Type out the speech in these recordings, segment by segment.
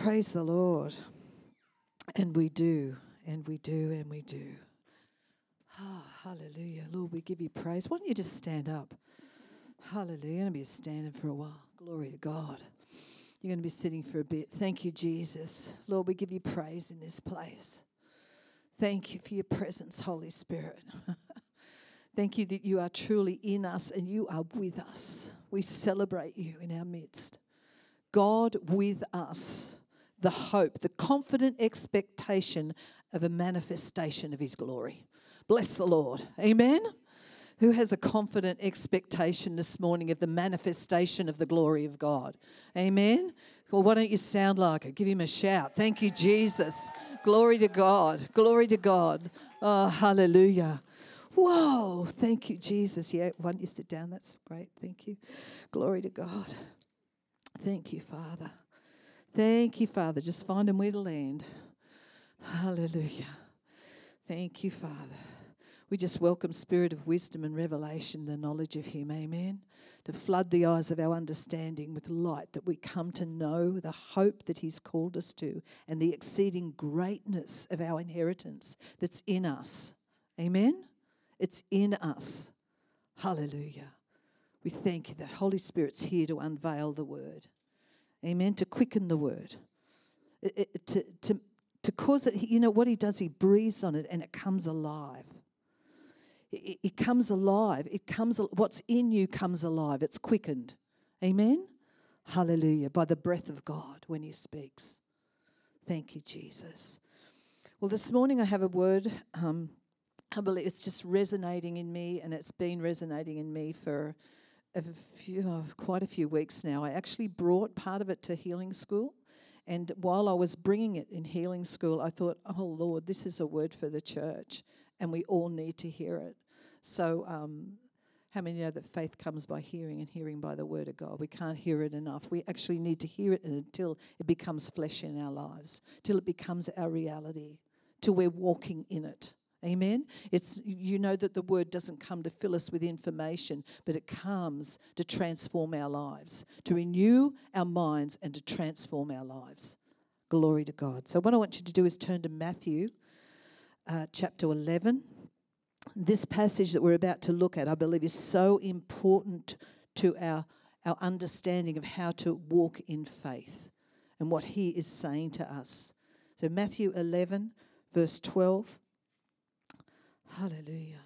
Praise the Lord. And we do, and we do, and we do. Oh, hallelujah. Lord, we give you praise. Why don't you just stand up? Hallelujah. You're going to be standing for a while. Glory to God. You're going to be sitting for a bit. Thank you, Jesus. Lord, we give you praise in this place. Thank you for your presence, Holy Spirit. Thank you that you are truly in us and you are with us. We celebrate you in our midst. God with us, the hope, the confident expectation of a manifestation of his glory. Bless the Lord. Amen. Who has a confident expectation this morning of the manifestation of the glory of God? Amen. Well, why don't you sound like it? Give him a shout. Thank you, Jesus. Glory to God. Glory to God. Oh, hallelujah. Whoa. Thank you, Jesus. Yeah, why don't you sit down? That's great. Thank you. Glory to God. Thank you, Father. Thank you, Father. Just find them where to land. Hallelujah. Thank you, Father. We just welcome spirit of wisdom and revelation, the knowledge of Him. Amen. To flood the eyes of our understanding with light that we come to know the hope that He's called us to and the exceeding greatness of our inheritance that's in us. Amen. It's in us. Hallelujah. We thank you that Holy Spirit's here to unveil the word. Amen. To quicken the word. It, it, to, to, to cause it, you know what he does? He breathes on it and it comes alive. It, it comes alive. It comes, what's in you comes alive. It's quickened. Amen. Hallelujah. By the breath of God when he speaks. Thank you, Jesus. Well, this morning I have a word. Um, I believe it's just resonating in me, and it's been resonating in me for a few, oh, quite a few weeks now. I actually brought part of it to healing school. And while I was bringing it in healing school, I thought, oh Lord, this is a word for the church, and we all need to hear it. So, um, how many know that faith comes by hearing and hearing by the word of God? We can't hear it enough. We actually need to hear it until it becomes flesh in our lives, till it becomes our reality, till we're walking in it. Amen. It's you know that the word doesn't come to fill us with information, but it comes to transform our lives, to renew our minds and to transform our lives. Glory to God. So what I want you to do is turn to Matthew uh, chapter 11. This passage that we're about to look at, I believe, is so important to our, our understanding of how to walk in faith and what he is saying to us. So, Matthew 11, verse 12. Hallelujah.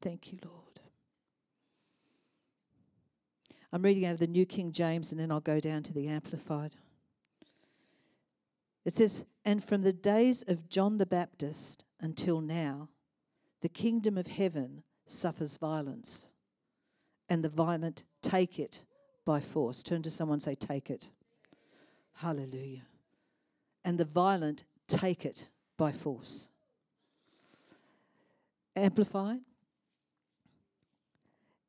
Thank you, Lord. I'm reading out of the New King James and then I'll go down to the Amplified. It says, And from the days of John the Baptist until now, the kingdom of heaven suffers violence, and the violent take it by force. Turn to someone say, Take it. Hallelujah. And the violent take it by force. Amplified.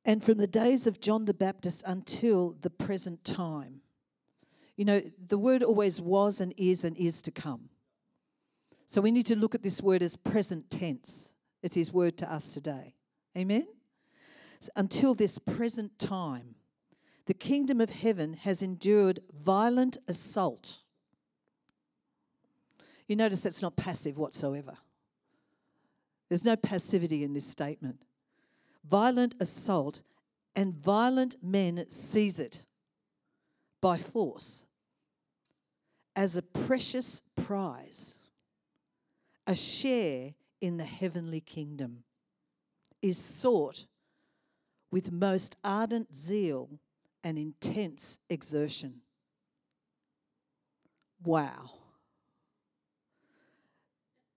And from the days of John the Baptist until the present time. You know, the word always was and is and is to come. So we need to look at this word as present tense. It's his word to us today. Amen? So until this present time, the kingdom of heaven has endured violent assault. You notice that's not passive whatsoever. There's no passivity in this statement. Violent assault, and violent men seize it by force as a precious prize, a share in the heavenly kingdom is sought with most ardent zeal and intense exertion. Wow.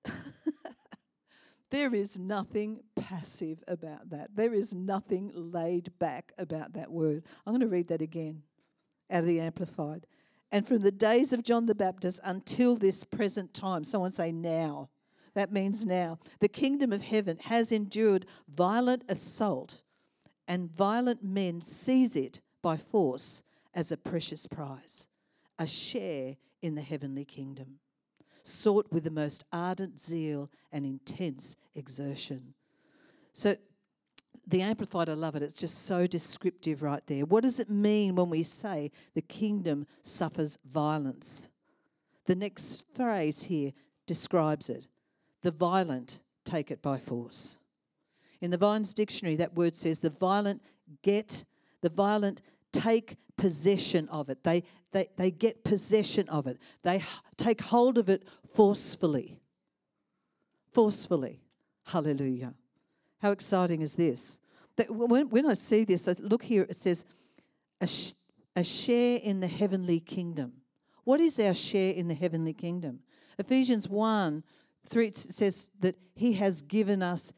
There is nothing passive about that. There is nothing laid back about that word. I'm going to read that again out of the Amplified. And from the days of John the Baptist until this present time, someone say now. That means now. The kingdom of heaven has endured violent assault, and violent men seize it by force as a precious prize, a share in the heavenly kingdom sought with the most ardent zeal and intense exertion. So, the Amplified, I love it. It's just so descriptive right there. What does it mean when we say the kingdom suffers violence? the next phrase here describes it the violent take it by force. In the Vine's dictionary, that word says the violent get, the violent take possession of it. They, they, they get possession of it. They take hold of it forcefully. Forcefully. Hallelujah. How exciting is this? That when, when I see this, I look here, it says, a, sh- a share in the heavenly kingdom. What is our share in the heavenly kingdom? Ephesians 1 3 says that He has given us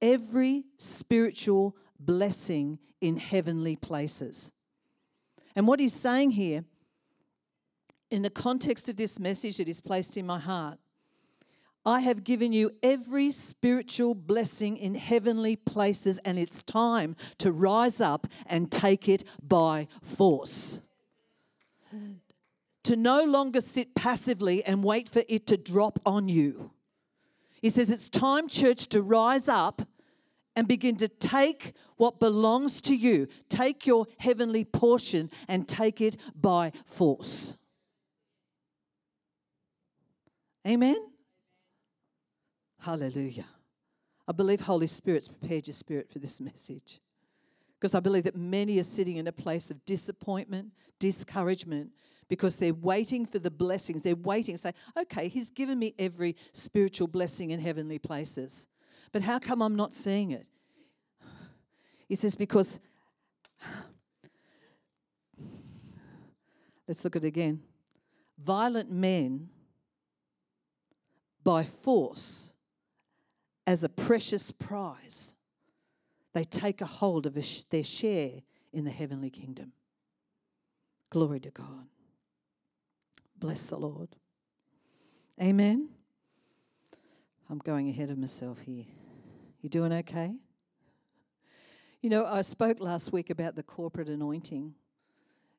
every spiritual blessing in heavenly places. And what He's saying here, in the context of this message that is placed in my heart, I have given you every spiritual blessing in heavenly places, and it's time to rise up and take it by force. To no longer sit passively and wait for it to drop on you. He says it's time, church, to rise up and begin to take what belongs to you. Take your heavenly portion and take it by force. Amen. Hallelujah. I believe Holy Spirit's prepared your spirit for this message. Because I believe that many are sitting in a place of disappointment, discouragement, because they're waiting for the blessings. They're waiting, to say, okay, He's given me every spiritual blessing in heavenly places. But how come I'm not seeing it? He says, because, let's look at it again. Violent men, by force, as a precious prize, they take a hold of their share in the heavenly kingdom. Glory to God. Bless the Lord. Amen. I'm going ahead of myself here. You doing okay? You know, I spoke last week about the corporate anointing.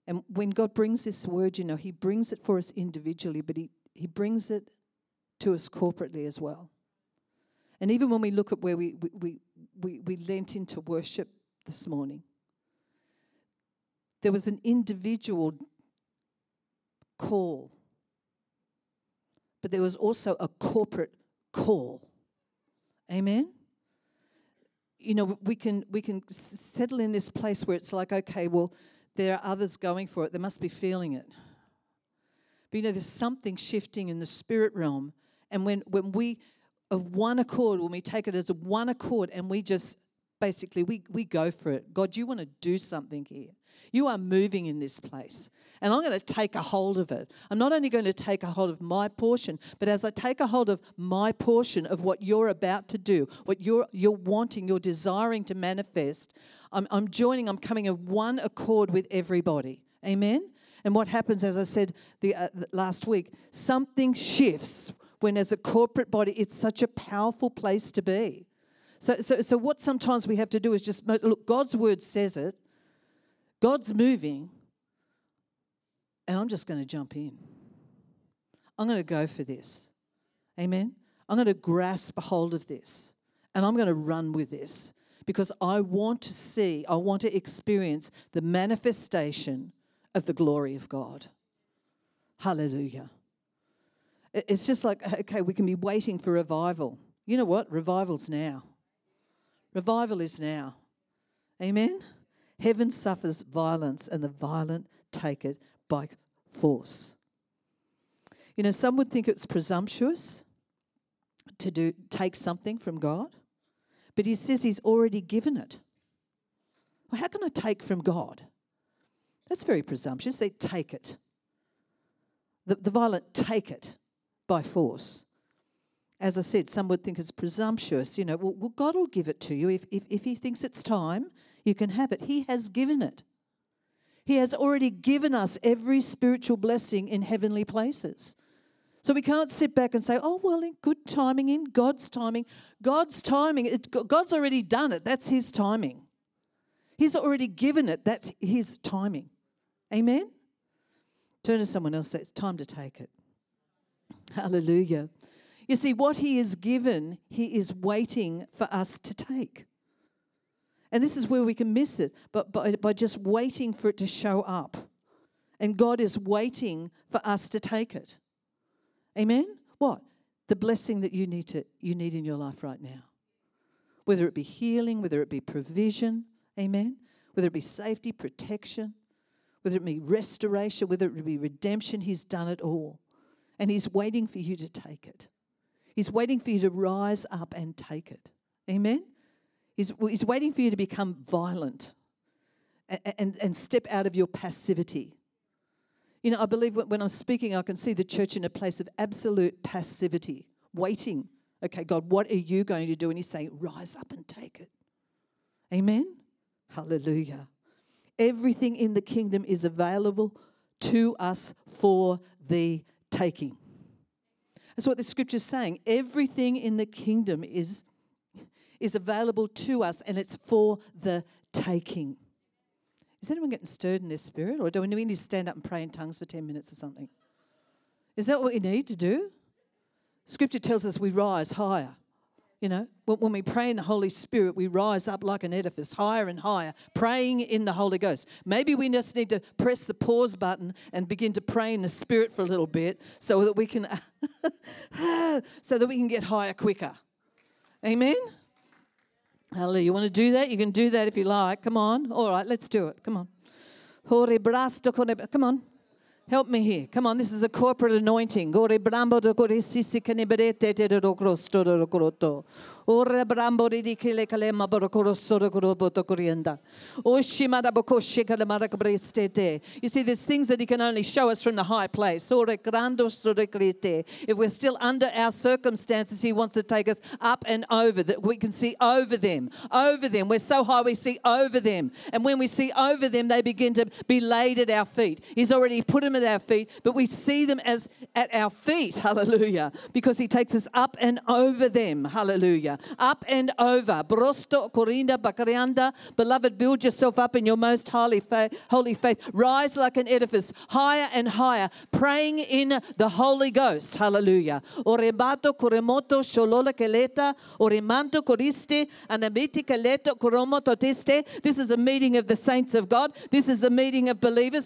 And when God brings this word, you know, He brings it for us individually, but He, he brings it to us corporately as well. And even when we look at where we, we, we, we lent into worship this morning, there was an individual call, but there was also a corporate call. Amen? You know, we can, we can settle in this place where it's like, okay, well, there are others going for it. They must be feeling it. But you know, there's something shifting in the spirit realm. And when, when we of one accord, when we take it as one accord and we just basically we, we go for it. God, you want to do something here. You are moving in this place. And I'm going to take a hold of it. I'm not only going to take a hold of my portion, but as I take a hold of my portion of what you're about to do, what you're, you're wanting, you're desiring to manifest, I'm, I'm joining, I'm coming in one accord with everybody. Amen? And what happens, as I said the, uh, last week, something shifts when as a corporate body, it's such a powerful place to be. So, so, so what sometimes we have to do is just look, God's word says it, God's moving, and I'm just going to jump in. I'm going to go for this. Amen. I'm going to grasp a hold of this and I'm going to run with this because I want to see, I want to experience the manifestation of the glory of God. Hallelujah. It's just like, okay, we can be waiting for revival. You know what? Revival's now. Revival is now. Amen? Heaven suffers violence, and the violent take it by force. You know, some would think it's presumptuous to do take something from God, but he says he's already given it. Well, how can I take from God? That's very presumptuous. They take it. The, the violent take it by force. As I said, some would think it's presumptuous. You know, well, well God will give it to you. If, if, if He thinks it's time, you can have it. He has given it. He has already given us every spiritual blessing in heavenly places. So we can't sit back and say, oh, well, in good timing, in God's timing. God's timing, it, God's already done it. That's His timing. He's already given it. That's His timing. Amen? Turn to someone else it's time to take it. Hallelujah. You see, what He has given, He is waiting for us to take. And this is where we can miss it, but by, by just waiting for it to show up. And God is waiting for us to take it. Amen? What? The blessing that you need, to, you need in your life right now. Whether it be healing, whether it be provision, amen? Whether it be safety, protection, whether it be restoration, whether it be redemption, He's done it all. And He's waiting for you to take it. He's waiting for you to rise up and take it. Amen? He's, he's waiting for you to become violent and, and, and step out of your passivity. You know, I believe when I'm speaking, I can see the church in a place of absolute passivity, waiting. Okay, God, what are you going to do? And He's saying, rise up and take it. Amen? Hallelujah. Everything in the kingdom is available to us for the taking. That's what the scripture is saying. Everything in the kingdom is, is available to us and it's for the taking. Is anyone getting stirred in their spirit? Or do we need to stand up and pray in tongues for 10 minutes or something? Is that what we need to do? Scripture tells us we rise higher. You know, when we pray in the Holy Spirit, we rise up like an edifice, higher and higher, praying in the Holy Ghost. Maybe we just need to press the pause button and begin to pray in the Spirit for a little bit so that we can so that we can get higher quicker. Amen. Hallelujah. You want to do that? You can do that if you like. Come on. All right, let's do it. Come on. Come on. Help me here. Come on, this is a corporate anointing. Di kile kalema borokoro soro koroboto korienda. Oshimada bokoshe kalamara kabrestete. You see, there's things that he can only show us from the high place. Ore sore krite. If we're still under our circumstances, he wants to take us up and over, that we can see over them. Over them. We're so high, we see over them. And when we see over them, they begin to be laid at our feet. He's already put them at our feet, but we see them as at our feet. Hallelujah. Because he takes us up and over them. Hallelujah up and over. Brosto, Corinda, Bakarianda. Beloved, build yourself up in your most holy faith, holy faith. Rise like an edifice, higher and higher, praying in the Holy Ghost. Hallelujah. Orebato, Koremoto, Sholola Keleta, Oremanto, Koriste, Anabiti Keleto, Koromoto Teste. This is a meeting of the saints of God. This is a meeting of believers.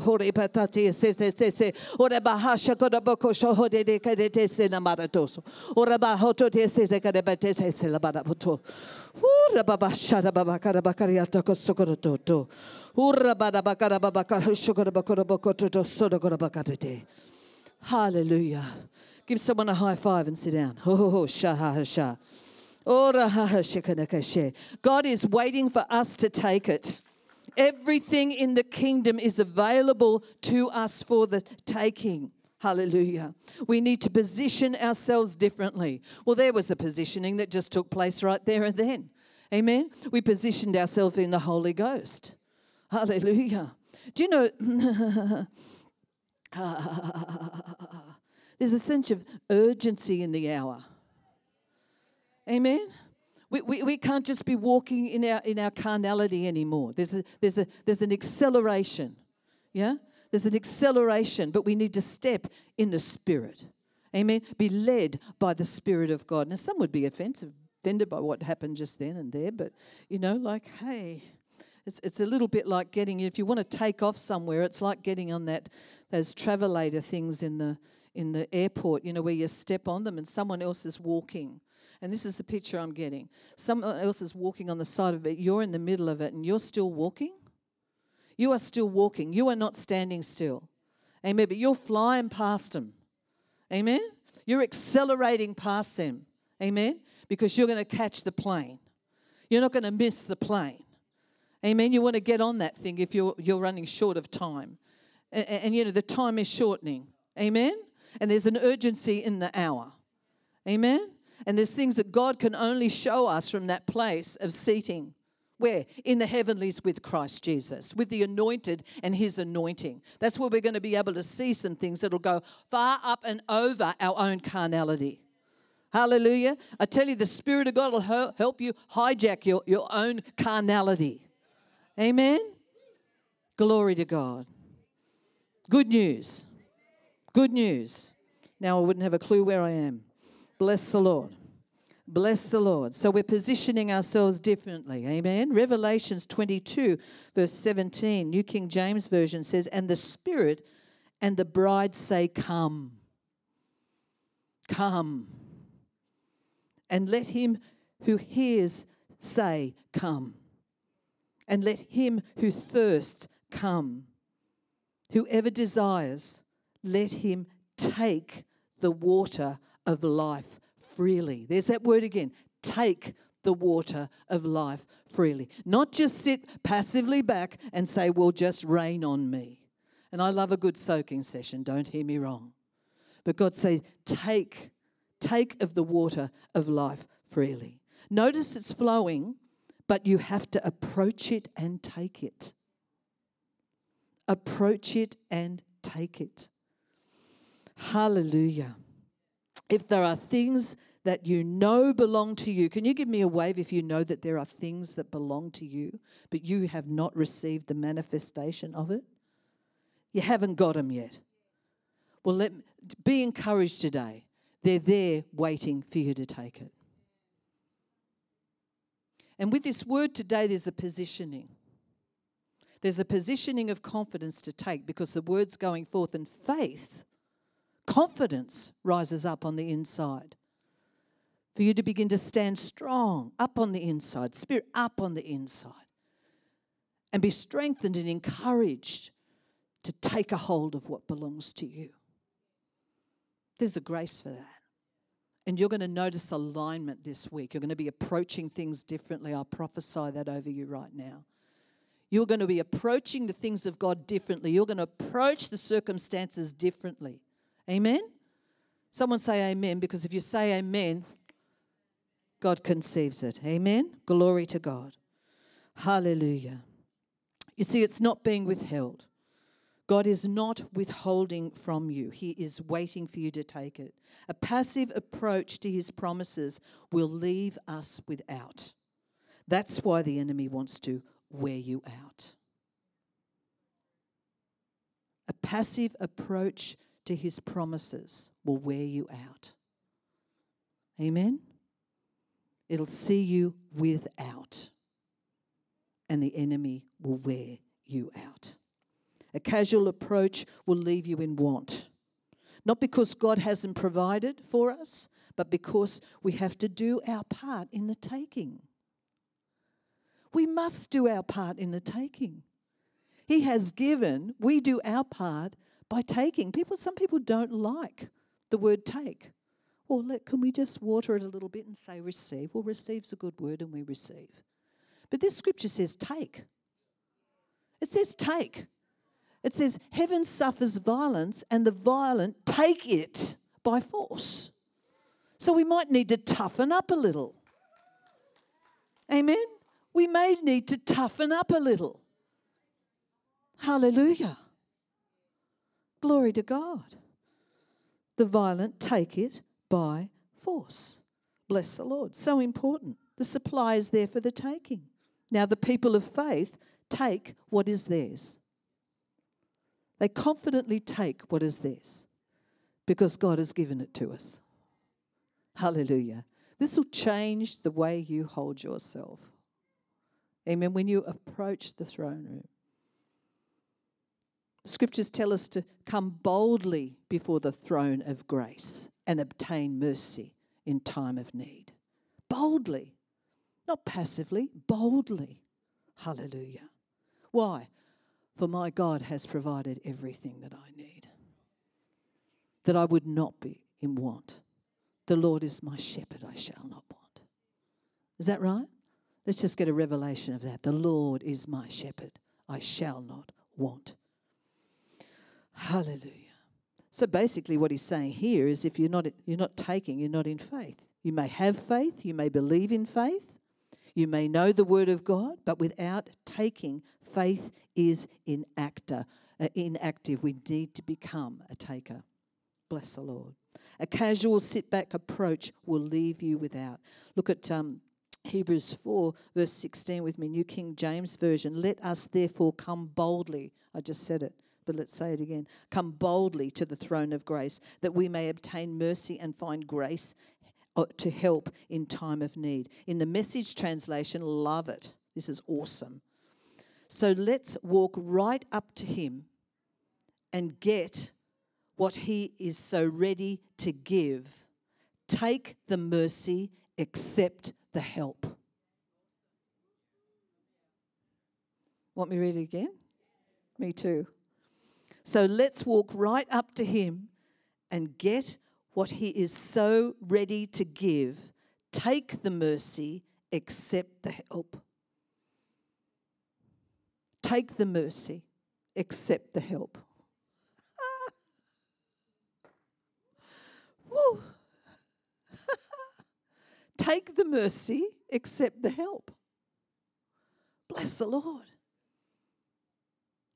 bahoto tese se kare bate se se la bada puto. Ura baba shara baba kara bakari ata kosokoro toto. Ura bada bakara baba kara shokoro bakoro bokoto to sodo kora bakate. Hallelujah. Give someone a high five and sit down. Ho ho ho sha ha sha. God is waiting for us to take it. Everything in the kingdom is available to us for the taking. Hallelujah. We need to position ourselves differently. Well, there was a positioning that just took place right there and then. Amen. We positioned ourselves in the Holy Ghost. Hallelujah. Do you know? there's a sense of urgency in the hour. Amen. We, we, we can't just be walking in our in our carnality anymore. There's a, there's a there's an acceleration. Yeah? There's an acceleration, but we need to step in the Spirit. Amen. Be led by the Spirit of God. Now, some would be offensive, offended by what happened just then and there, but you know, like, hey, it's, it's a little bit like getting, if you want to take off somewhere, it's like getting on that those travelator things in the in the airport, you know, where you step on them and someone else is walking. And this is the picture I'm getting. Someone else is walking on the side of it. You're in the middle of it and you're still walking. You are still walking. You are not standing still. Amen. But you're flying past them. Amen. You're accelerating past them. Amen. Because you're going to catch the plane. You're not going to miss the plane. Amen. You want to get on that thing if you're, you're running short of time. And, and, you know, the time is shortening. Amen. And there's an urgency in the hour. Amen. And there's things that God can only show us from that place of seating Where? In the heavenlies with Christ Jesus, with the anointed and his anointing. That's where we're going to be able to see some things that'll go far up and over our own carnality. Hallelujah. I tell you, the Spirit of God will help you hijack your, your own carnality. Amen. Glory to God. Good news. Good news. Now I wouldn't have a clue where I am. Bless the Lord. Bless the Lord. So we're positioning ourselves differently. Amen. Revelations 22, verse 17, New King James Version says, And the Spirit and the bride say, Come. Come. And let him who hears say, Come. And let him who thirsts come. Whoever desires, let him take the water of life freely. There's that word again take the water of life freely. Not just sit passively back and say, well, just rain on me. And I love a good soaking session, don't hear me wrong. But God says, take, take of the water of life freely. Notice it's flowing, but you have to approach it and take it. Approach it and take it. Hallelujah. If there are things that you know belong to you, can you give me a wave if you know that there are things that belong to you, but you have not received the manifestation of it? You haven't got them yet. Well, let, be encouraged today. They're there waiting for you to take it. And with this word today, there's a positioning. There's a positioning of confidence to take because the word's going forth, and faith confidence rises up on the inside. For you to begin to stand strong up on the inside, spirit up on the inside, and be strengthened and encouraged to take a hold of what belongs to you. There's a grace for that. And you're going to notice alignment this week. You're going to be approaching things differently. I'll prophesy that over you right now. You're going to be approaching the things of God differently. You're going to approach the circumstances differently. Amen? Someone say amen because if you say amen, God conceives it. Amen? Glory to God. Hallelujah. You see, it's not being withheld. God is not withholding from you, He is waiting for you to take it. A passive approach to His promises will leave us without. That's why the enemy wants to wear you out. A passive approach to his promises will wear you out. Amen? It'll see you without, and the enemy will wear you out. A casual approach will leave you in want. Not because God hasn't provided for us, but because we have to do our part in the taking. We must do our part in the taking. He has given, we do our part by taking. People, some people don't like the word take. Well, let, can we just water it a little bit and say receive? Well, receive's a good word and we receive. But this scripture says take. It says take. It says heaven suffers violence and the violent take it by force. So we might need to toughen up a little. Amen? We may need to toughen up a little. Hallelujah. Glory to God. The violent take it by force. Bless the Lord. So important. The supply is there for the taking. Now, the people of faith take what is theirs. They confidently take what is theirs because God has given it to us. Hallelujah. This will change the way you hold yourself. Amen. When you approach the throne room, Scriptures tell us to come boldly before the throne of grace and obtain mercy in time of need. Boldly, not passively, boldly. Hallelujah. Why? For my God has provided everything that I need, that I would not be in want. The Lord is my shepherd, I shall not want. Is that right? Let's just get a revelation of that. The Lord is my shepherd, I shall not want. Hallelujah. So basically, what he's saying here is if you're not, you're not taking, you're not in faith. You may have faith, you may believe in faith, You may know the word of God, but without taking, faith is inactive. Uh, inactive. We need to become a taker. Bless the Lord. A casual sit back approach will leave you without. Look at um, Hebrews 4, verse 16 with me, New King James Version. Let us therefore come boldly. I just said it, but let's say it again. Come boldly to the throne of grace, that we may obtain mercy and find grace uh, to help in time of need. In the message translation, love it. This is awesome. So let's walk right up to Him and get what He is so ready to give. Take the mercy, accept the help. Want me to read it again? Me too. So let's walk right up to Him and get what He is so ready to give. Take the mercy, accept the help. Take the mercy, accept the help. Woo. Take the mercy, accept the help. Bless the Lord.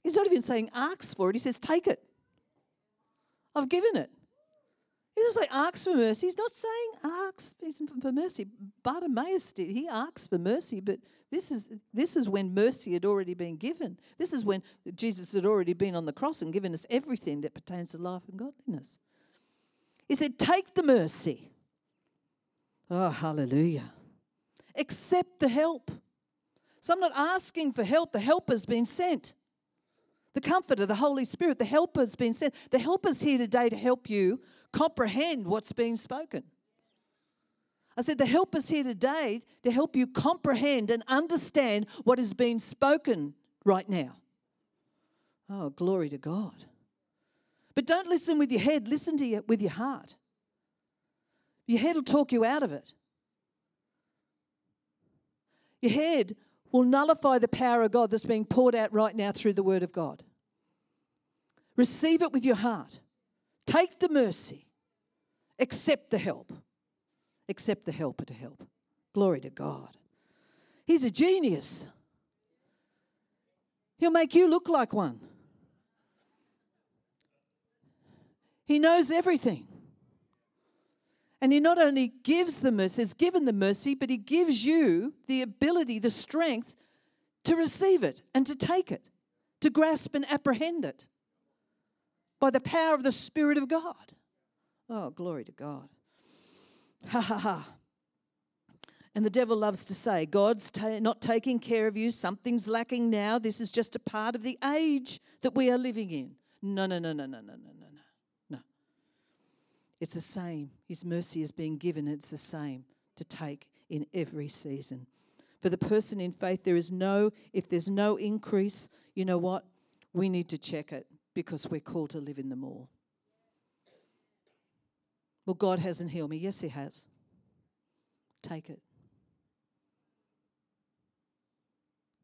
He's not even saying ask for it, he says take it. I've given it. He doesn't say ask for mercy. He's not saying ask for mercy. Bartimaeus did. He asked for mercy, but this is this is when mercy had already been given. This is when Jesus had already been on the cross and given us everything that pertains to life and godliness. He said, Take the mercy. Oh, hallelujah. Accept the help. So I'm not asking for help, the help has been sent. The comforter, the Holy Spirit, the helper has been sent. The helper's here today to help you comprehend what's being spoken. I said, the helper's here today to help you comprehend and understand what is being spoken right now. Oh, glory to God. But don't listen with your head, listen to with your heart. Your head will talk you out of it. Your head will nullify the power of God that's being poured out right now through the Word of God. Receive it with your heart. Take the mercy. Accept the help. Accept the helper to help. Glory to God. He's a genius. He'll make you look like one. He knows everything. And he not only gives the mercy, has given the mercy, but he gives you the ability, the strength to receive it and to take it, to grasp and apprehend it by the power of the Spirit of God. Oh, glory to God. Ha ha ha. And the devil loves to say, God's ta- not taking care of you, something's lacking now, this is just a part of the age that we are living in. No, no, no, no, no, no, no, no. It's the same. His mercy is being given. It's the same to take in every season. For the person in faith, there is no, if there's no increase, you know what? We need to check it because we're called to live in them all. Well, God hasn't healed me. Yes, He has. Take it.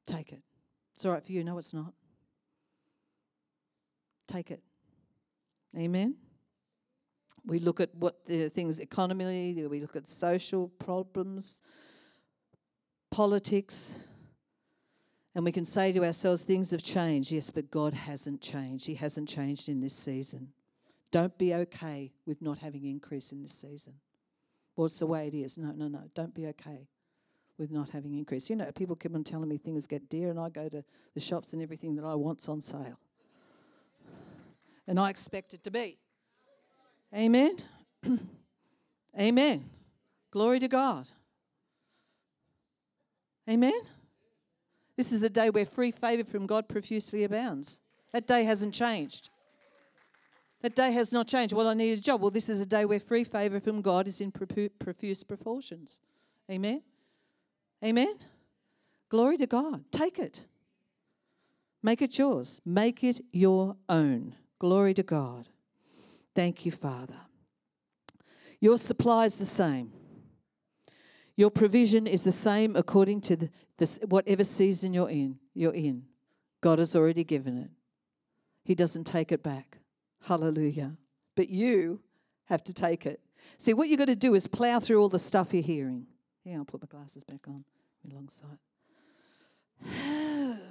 Take it. It's all right for you. No, it's not. Take it. Amen. We look at what the things economy, we look at social problems, politics, and we can say to ourselves, things have changed. Yes, but God hasn't changed. He hasn't changed in this season. Don't be okay with not having increase in this season. Well, it's the way it is. No, no, no. Don't be okay with not having increase. You know, people keep on telling me things get dear, and I go to the shops and everything that I want's on sale. And I expect it to be. Amen. Amen. Glory to God. Amen. This is a day where free favor from God profusely abounds. That day hasn't changed. That day has not changed. Well, I need a job. Well, this is a day where free favor from God is in profuse proportions. Amen. Amen. Glory to God. Take it. Make it yours. Make it your own. Glory to God. Thank you, Father. Your supply is the same. Your provision is the same according to the, the, whatever season you're in. You're in. God has already given it. He doesn't take it back. Hallelujah. But you have to take it. See, what you've got to do is plow through all the stuff you're hearing. Yeah, I'll put my glasses back on. alongside.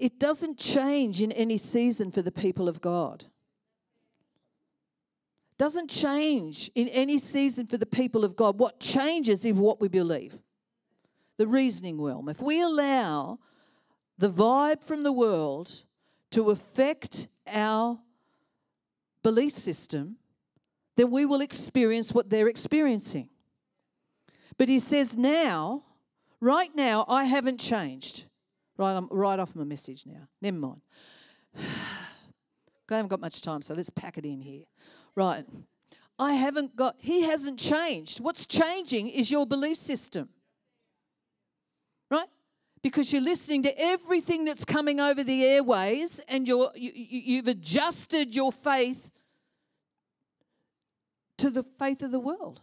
It doesn't change in any season for the people of God. Doesn't change in any season for the people of God. What changes is what we believe. The reasoning realm. If we allow the vibe from the world to affect our belief system, then we will experience what they're experiencing. But he says, now, right now, I haven't changed. Right, I'm right off my message now. Never mind. I haven't got much time, so let's pack it in here. Right. I haven't got, he hasn't changed. What's changing is your belief system. Right? Because you're listening to everything that's coming over the airways and you're, you, you've adjusted your faith to the faith of the world.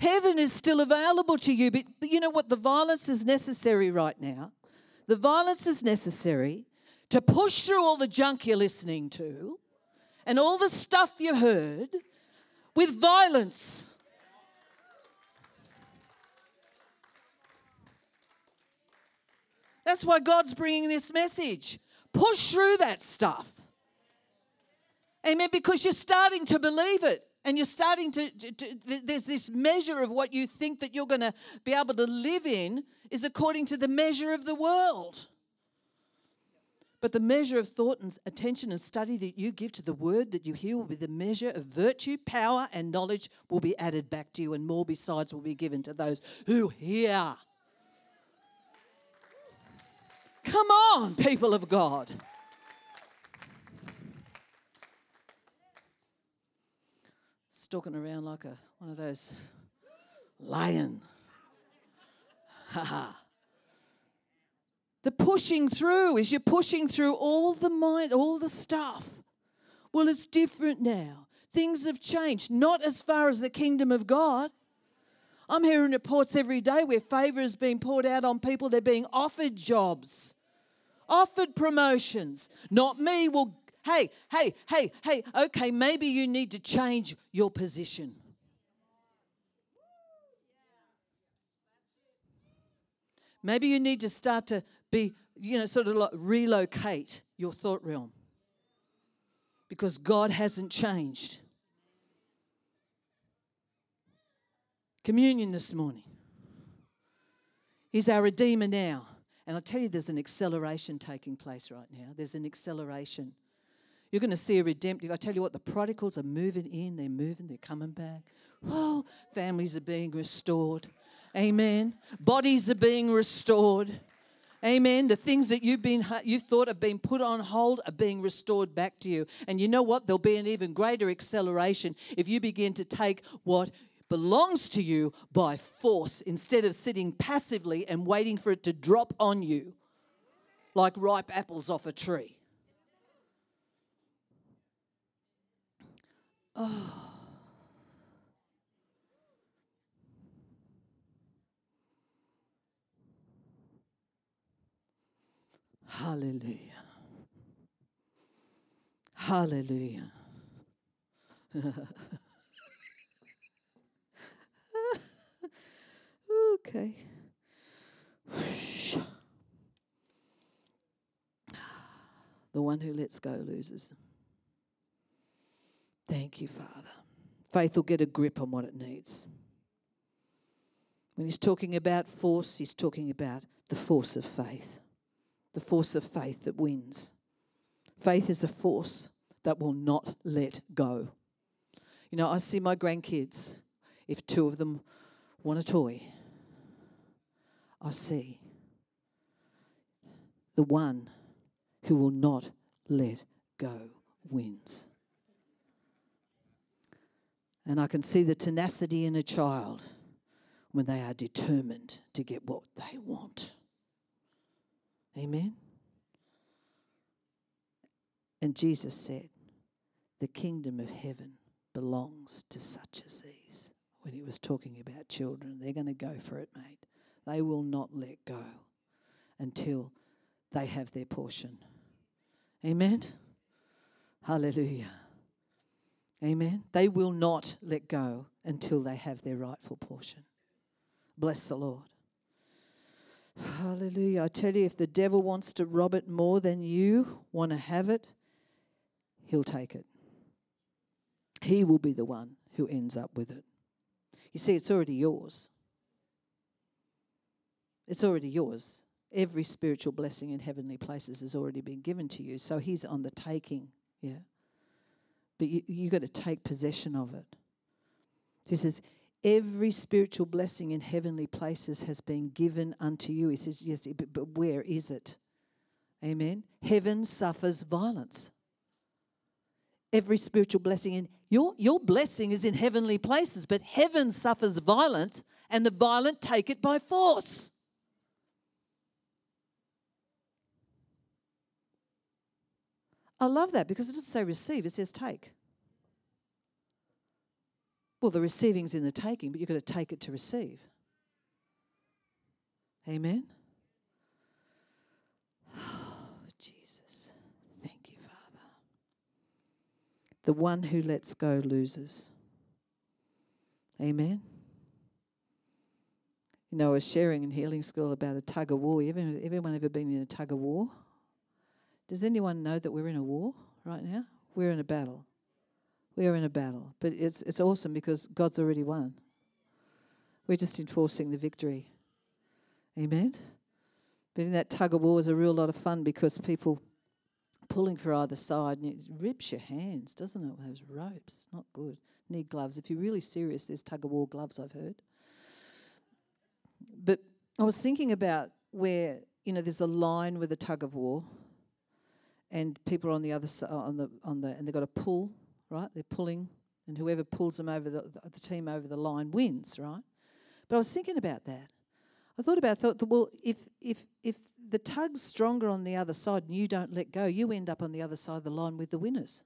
Heaven is still available to you, but, but you know what? The violence is necessary right now. The violence is necessary to push through all the junk you're listening to and all the stuff you heard with violence. That's why God's bringing this message. Push through that stuff. Amen. Because you're starting to believe it and you're starting to, to, to, there's this measure of what you think that you're going to be able to live in is according to the measure of the world. But the measure of thought and attention and study that you give to the word that you hear will be the measure of virtue power and knowledge will be added back to you and more besides will be given to those who hear. Come on people of god stalking around like a one of those lion. Ha ha. The pushing through is you're pushing through all the mind, all the stuff. Well, it's different now. Things have changed, not as far as the kingdom of God. I'm hearing reports every day where favor is being poured out on people. They're being offered jobs, offered promotions. Not me. Well, hey, hey, hey, hey, okay, maybe you need to change your position. Maybe you need to start to be, you know, sort of like relocate your thought realm because God hasn't changed. Communion this morning. He's our Redeemer now. And I tell you, there's an acceleration taking place right now. There's an acceleration. You're going to see a redemptive. I tell you what, the prodigals are moving in, they're moving, they're coming back. Oh, families are being restored. Amen. Bodies are being restored. Amen. The things that you've been you thought have been put on hold are being restored back to you. And you know what? There'll be an even greater acceleration if you begin to take what belongs to you by force instead of sitting passively and waiting for it to drop on you like ripe apples off a tree. Oh. Hallelujah. Hallelujah. okay. The one who lets go loses. Thank you, Father. Faith will get a grip on what it needs. When he's talking about force, he's talking about the force of faith, the force of faith that wins. Faith is a force that will not let go. You know, I see my grandkids, if two of them want a toy, I see the one who will not let go wins. And I can see the tenacity in a child when they are determined to get what they want. Amen? And Jesus said, The kingdom of heaven belongs to such as these. When he was talking about children, they're going to go for it, mate. They will not let go until they have their portion. Amen? Hallelujah. Amen. They will not let go until they have their rightful portion. Bless the Lord. Hallelujah. I tell you, if the devil wants to rob it more than you want to have it, he'll take it. He will be the one who ends up with it. You see, it's already yours. It's already yours. Every spiritual blessing in heavenly places has already been given to you. So he's on the taking. Yeah. But you, you got to take possession of it. He says, Every spiritual blessing in heavenly places has been given unto you. He says, Yes, but, but where is it? Amen. Heaven suffers violence. Every spiritual blessing in your, your blessing is in heavenly places, but heaven suffers violence, and the violent take it by force. I love that because it doesn't say receive, it says take. Well, the receiving's in the taking, but you've got to take it to receive. Amen. Oh, Jesus. Thank you, Father. The one who lets go loses. Amen. You know, I was sharing in healing school about a tug of war. Everyone ever been in a tug of war? Does anyone know that we're in a war right now? We're in a battle. We are in a battle, but it's, it's awesome because God's already won. We're just enforcing the victory. Amen? But in that tug of war is a real lot of fun because people pulling for either side and it rips your hands, doesn't it? Those ropes, not good. Need gloves. If you're really serious, there's tug of war gloves, I've heard. But I was thinking about where, you know, there's a line with a tug of war and people are on the other side, uh, on the, on the, and they've got to pull right? They're pulling, and whoever pulls them over the, the team over the line wins, right? But I was thinking about that. I thought about thought well, if if if the tug's stronger on the other side and you don't let go, you end up on the other side of the line with the winners.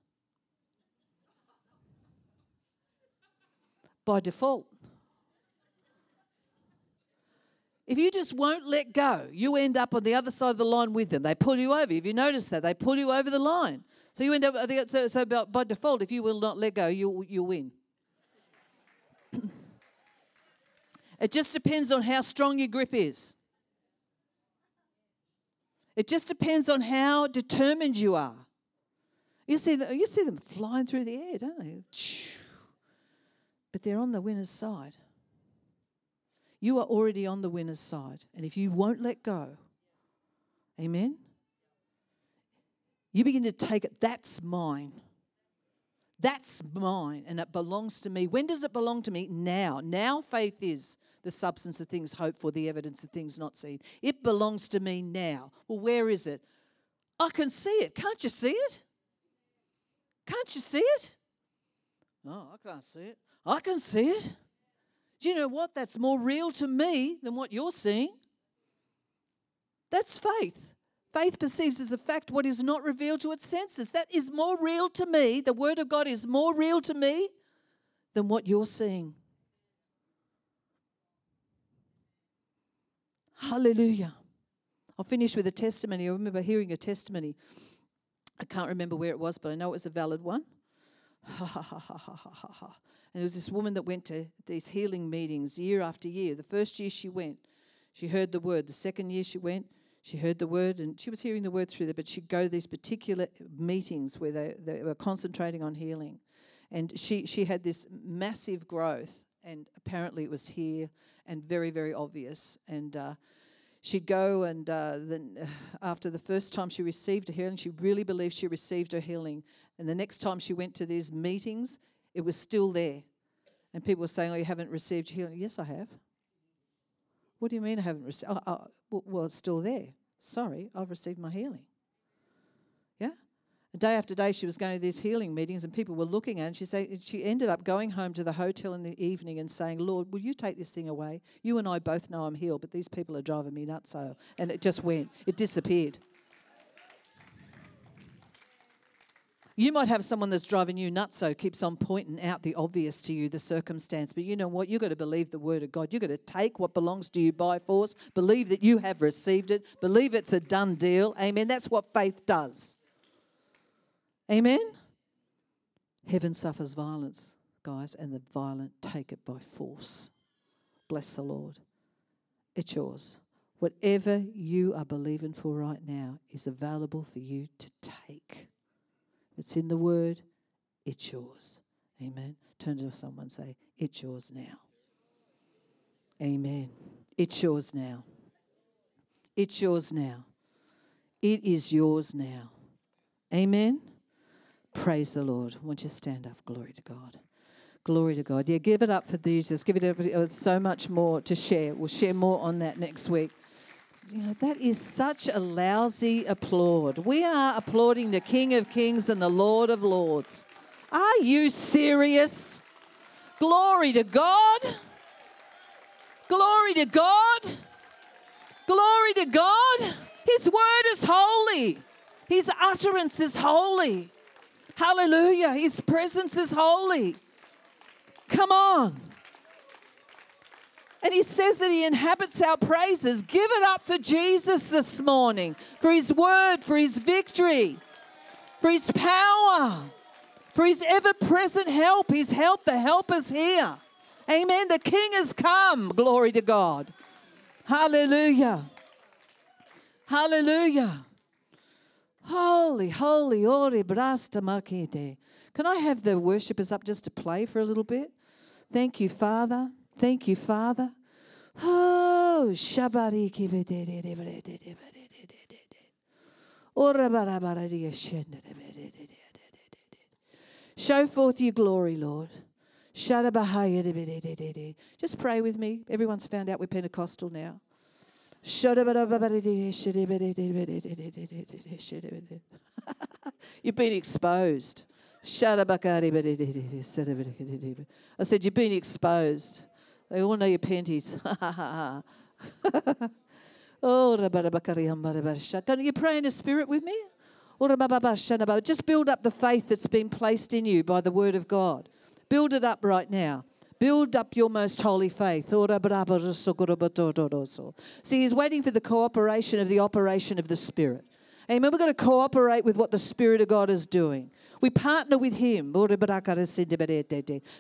By default. If you just won't let go, you end up on the other side of the line with them. They pull you over. If you notice that, they pull you over the line. So you end up, so, so by, default, if you will not let go, you you win. it just depends on how strong your grip is. It just depends on how determined you are. You see, the, you see them flying through the air, don't they? But they're on the winner's side. You are already on the winner's side. And if you won't let go, amen, you begin to take it, that's mine. That's mine and it belongs to me. When does it belong to me? Now. Now faith is the substance of things hoped for, the evidence of things not seen. It belongs to me now. Well, where is it? I can see it. Can't you see it? Can't you see it? No, I can't see it. I can see it. Do you know what? That's more real to me than what you're seeing. That's faith. Faith perceives as a fact what is not revealed to its senses. That is more real to me. The Word of God is more real to me than what you're seeing. Hallelujah. I'll finish with a testimony. I remember hearing a testimony. I can't remember where it was, but I know it was a valid one. Ha ha ha ha ha ha ha. And there was this woman that went to these healing meetings year after year. The first year she went, she heard the word. The second year she went, she heard the word and she was hearing the word through there, but she'd go to these particular meetings where they, they were concentrating on healing. And she, she had this massive growth, and apparently it was here and very, very obvious. And uh, she'd go, and uh, then uh, after the first time she received a healing, she really believed she received her healing. And the next time she went to these meetings, it was still there. And people were saying, Oh, you haven't received healing. Yes, I have. What do you mean I haven't received? Oh, oh, well, it's still there. Sorry, I've received my healing. Yeah? day after day, she was going to these healing meetings, and people were looking at her. And she, say, she ended up going home to the hotel in the evening and saying, Lord, will you take this thing away? You and I both know I'm healed, but these people are driving me nuts. So, and it just went, it disappeared. You might have someone that's driving you nuts, so keeps on pointing out the obvious to you, the circumstance. But you know what? You've got to believe the word of God. You've got to take what belongs to you by force, believe that you have received it, believe it's a done deal. Amen. That's what faith does. Amen. Heaven suffers violence, guys, and the violent take it by force. Bless the Lord. It's yours. Whatever you are believing for right now is available for you to take. It's in the word, it's yours. Amen. Turn to someone say, It's yours now. Amen. It's yours now. It's yours now. It is yours now. Amen. Praise the Lord. Won't you stand up? Glory to God. Glory to God. Yeah, give it up for Jesus. Give it up. There's uh, so much more to share. We'll share more on that next week. You know, that is such a lousy applaud. We are applauding the King of Kings and the Lord of Lords. Are you serious? Glory to God. Glory to God. Glory to God. His word is holy. His utterance is holy. Hallelujah. His presence is holy. Come on. And he says that he inhabits our praises. Give it up for Jesus this morning, for his word, for his victory, for his power, for his ever present help. His help, the help is here. Amen. The king has come. Glory to God. Hallelujah. Hallelujah. Holy, holy, ori brasta makite. Can I have the worshippers up just to play for a little bit? Thank you, Father. Thank you, Father. Oh, shabari Show forth your glory, Lord. Just pray with me. Everyone's found out we're Pentecostal now. You've been exposed. I said, You've been exposed. They all know your panties. oh, can you pray in the spirit with me? Oh, Just build up the faith that's been placed in you by the word of God. Build it up right now. Build up your most holy faith. Oh, See, he's waiting for the cooperation of the operation of the Spirit. Amen. We're going to cooperate with what the Spirit of God is doing. We partner with Him.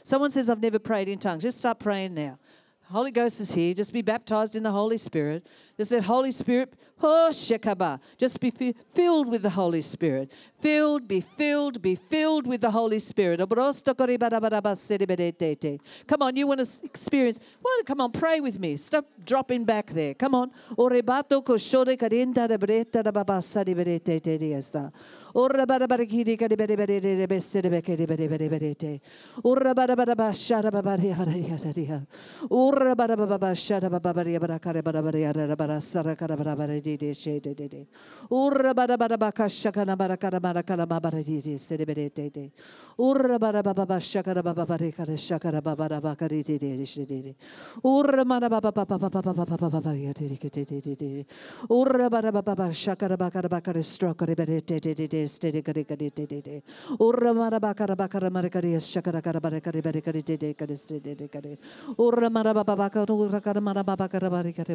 Someone says, I've never prayed in tongues. Just start praying now. Holy Ghost is here. Just be baptized in the Holy Spirit. Just let Holy Spirit, oh, shekaba. Just be filled with the Holy Spirit. Filled, be filled, be filled with the Holy Spirit. Come on, you want to experience. Well, come on, pray with me. Stop dropping back there. Come on bara sara kara bara di di she de de de. Urra bara bara baka shaka na bara kara bara kara ma bara di di se de de de de. Urra bara baba baba shaka na baba bara kara shaka na baba baka di di di she de de. Urra mana baba baba baba baba baba baba ya de de de. Urra bara baba baba shaka na baka baka de stroke de de de de de de ste de kare kare de de de. Urra mana baka baka mara kare shaka na kara bara kare bara kare de de kare ste de de kare. Urra mana baba baka urra kara mana baba kara bara kare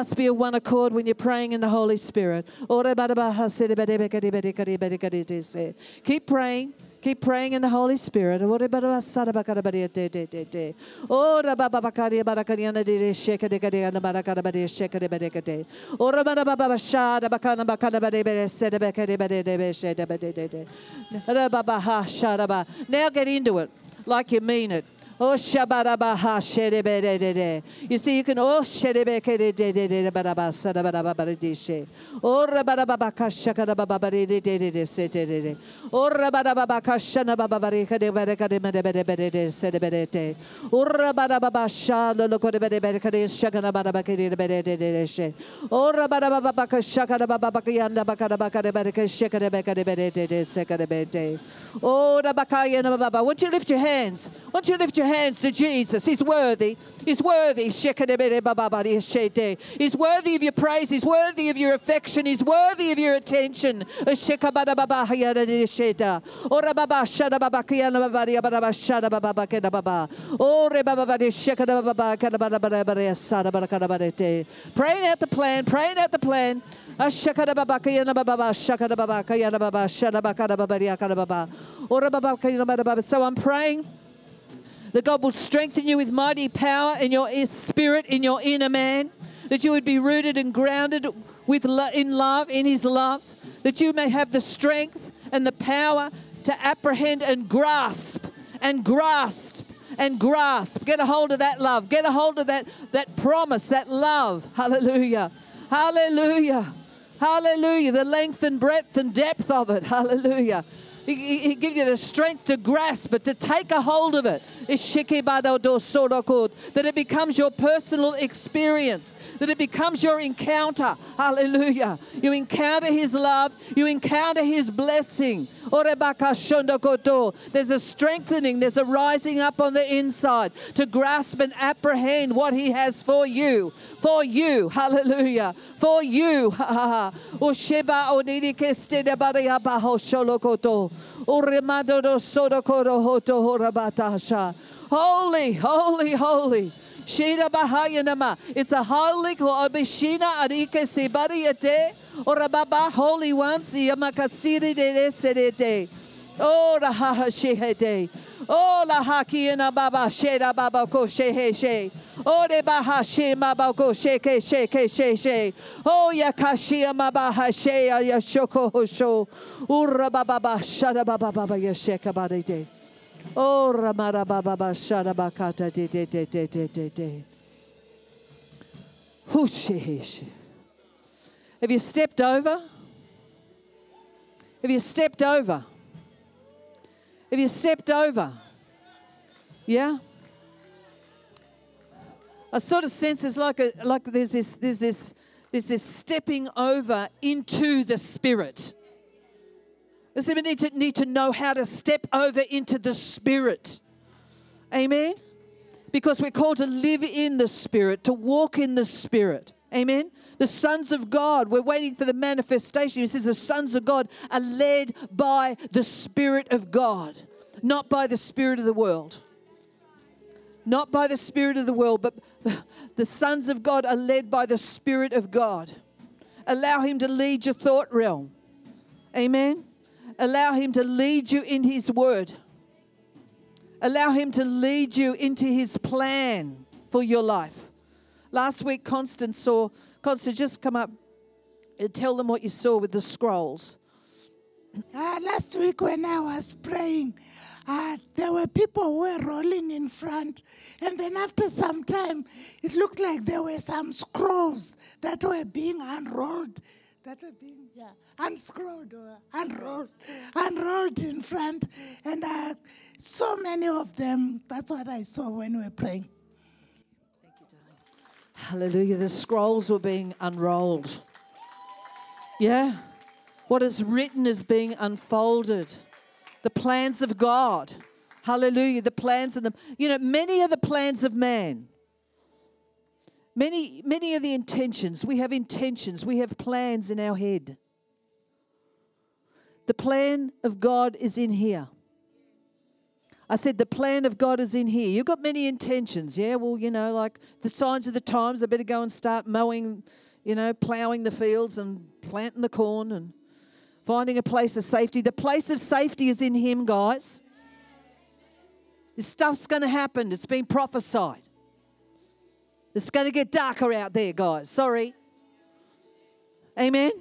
be of one accord when you're praying in the Holy Spirit. Keep praying. Keep praying in the Holy Spirit. Now get into it like you mean it. Oh. You see, you can oh sherebekere de de de baraba sarabarabara dishe. Oh rabarabaka shakarababare de de de de sete de de. Oh rabarabaka shana babare kade bare kade mede bede bede de sete bede te. Oh rabarababa shana lokore bede kade shakana barabake de bede de de de she. Oh rabarabaka shakara babaka yanda bakara bakare bede ke shakare bekade bede de de sekare bede. Oh rabakaya na baba. Won't you lift your hands? Won't you lift your to Jesus? He's worthy. He's worthy. He's worthy of your praise. He's worthy of your affection. He's worthy of your attention. Praying out the plan, praying out the plan. So I'm praying that God will strengthen you with mighty power in your spirit, in your inner man, that you would be rooted and grounded with in love, in His love, that you may have the strength and the power to apprehend and grasp and grasp and grasp. Get a hold of that love. Get a hold of that, that promise, that love. Hallelujah. Hallelujah. Hallelujah. The length and breadth and depth of it. Hallelujah. He, he gives you the strength to grasp it, to take a hold of it. That it becomes your personal experience, that it becomes your encounter. Hallelujah. You encounter His love, you encounter His blessing. There's a strengthening, there's a rising up on the inside to grasp and apprehend what He has for you. For you, hallelujah. For you, Holy, holy, holy. Shira Bahayanama. It's a holy Abishina Arike Sibariate or Baba Holy Ones Yamakasiri de Serete. Oh Raha Shehete. Oh la Hakina Baba Sheda Baba Ko Shehe She. Oh de Baha She Mabako Sheke Sheke She ke She. ke she she. Oh Yakashia Mabaha She Ya Yashoko Hosho. Ura Baba Shada Baba Baba Yasheka Badite. Oh, Ramara Baba Bashara Bakata de de de de de de de. Hushish. Have you stepped over? Have you stepped over? Have you stepped over? Yeah? I sort of sense it's like a, like there's this there's this there's this stepping over into the spirit. So we need to, need to know how to step over into the Spirit. Amen? Because we're called to live in the Spirit, to walk in the Spirit. Amen? The sons of God, we're waiting for the manifestation. He says the sons of God are led by the Spirit of God, not by the Spirit of the world. Not by the Spirit of the world, but the sons of God are led by the Spirit of God. Allow Him to lead your thought realm. Amen? Allow Him to lead you in His word. Allow Him to lead you into His plan for your life. Last week, Constance saw, Constance, just come up and tell them what you saw with the scrolls. Uh, last week, when I was praying, uh, there were people who were rolling in front. And then after some time, it looked like there were some scrolls that were being unrolled that are being yeah, unscrolled or unrolled, unrolled in front. And uh, so many of them, that's what I saw when we were praying. Hallelujah. The scrolls were being unrolled. Yeah. What is written is being unfolded. The plans of God. Hallelujah. The plans of the, You know, many are the plans of man Many, many are the intentions, we have intentions, we have plans in our head. The plan of God is in here. I said, the plan of God is in here. You've got many intentions, yeah? Well, you know, like the signs of the times, I better go and start mowing, you know, plowing the fields and planting the corn and finding a place of safety. The place of safety is in Him, guys. This stuff's going to happen, it's been prophesied. It's going to get darker out there, guys. Sorry. Amen?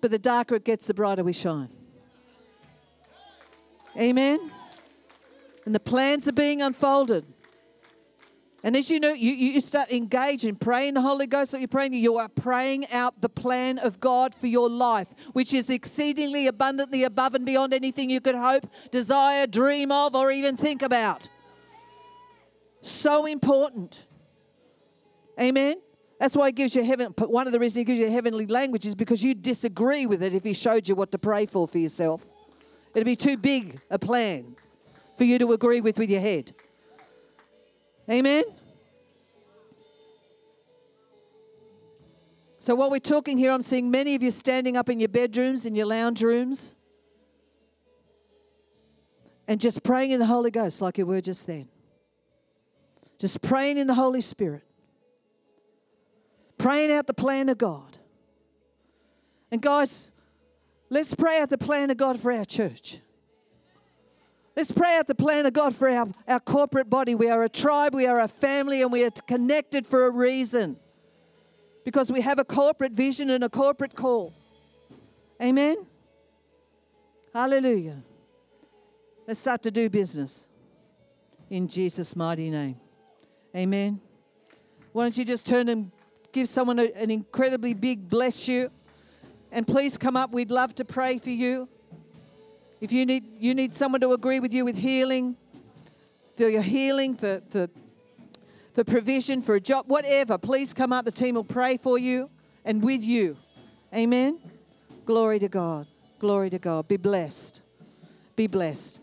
But the darker it gets, the brighter we shine. Amen? And the plans are being unfolded. And as you know, you, you start engaging, praying the Holy Ghost that you're praying, you are praying out the plan of God for your life, which is exceedingly abundantly above and beyond anything you could hope, desire, dream of, or even think about. So important. Amen. That's why he gives you heaven. One of the reasons he gives you heavenly language is because you disagree with it if he showed you what to pray for for yourself. It'd be too big a plan for you to agree with with your head. Amen? So, while we're talking here, I'm seeing many of you standing up in your bedrooms, in your lounge rooms, and just praying in the Holy Ghost like you were just then. Just praying in the Holy Spirit, praying out the plan of God. And, guys, let's pray out the plan of God for our church. Let's pray out the plan of God for our, our corporate body. We are a tribe, we are a family, and we are connected for a reason because we have a corporate vision and a corporate call. Amen? Hallelujah. Let's start to do business in Jesus' mighty name. Amen. Why don't you just turn and give someone an incredibly big bless you? And please come up. We'd love to pray for you. If you need, you need someone to agree with you with healing, for your healing, for, for, for provision, for a job, whatever, please come up. The team will pray for you and with you. Amen. Glory to God. Glory to God. Be blessed. Be blessed.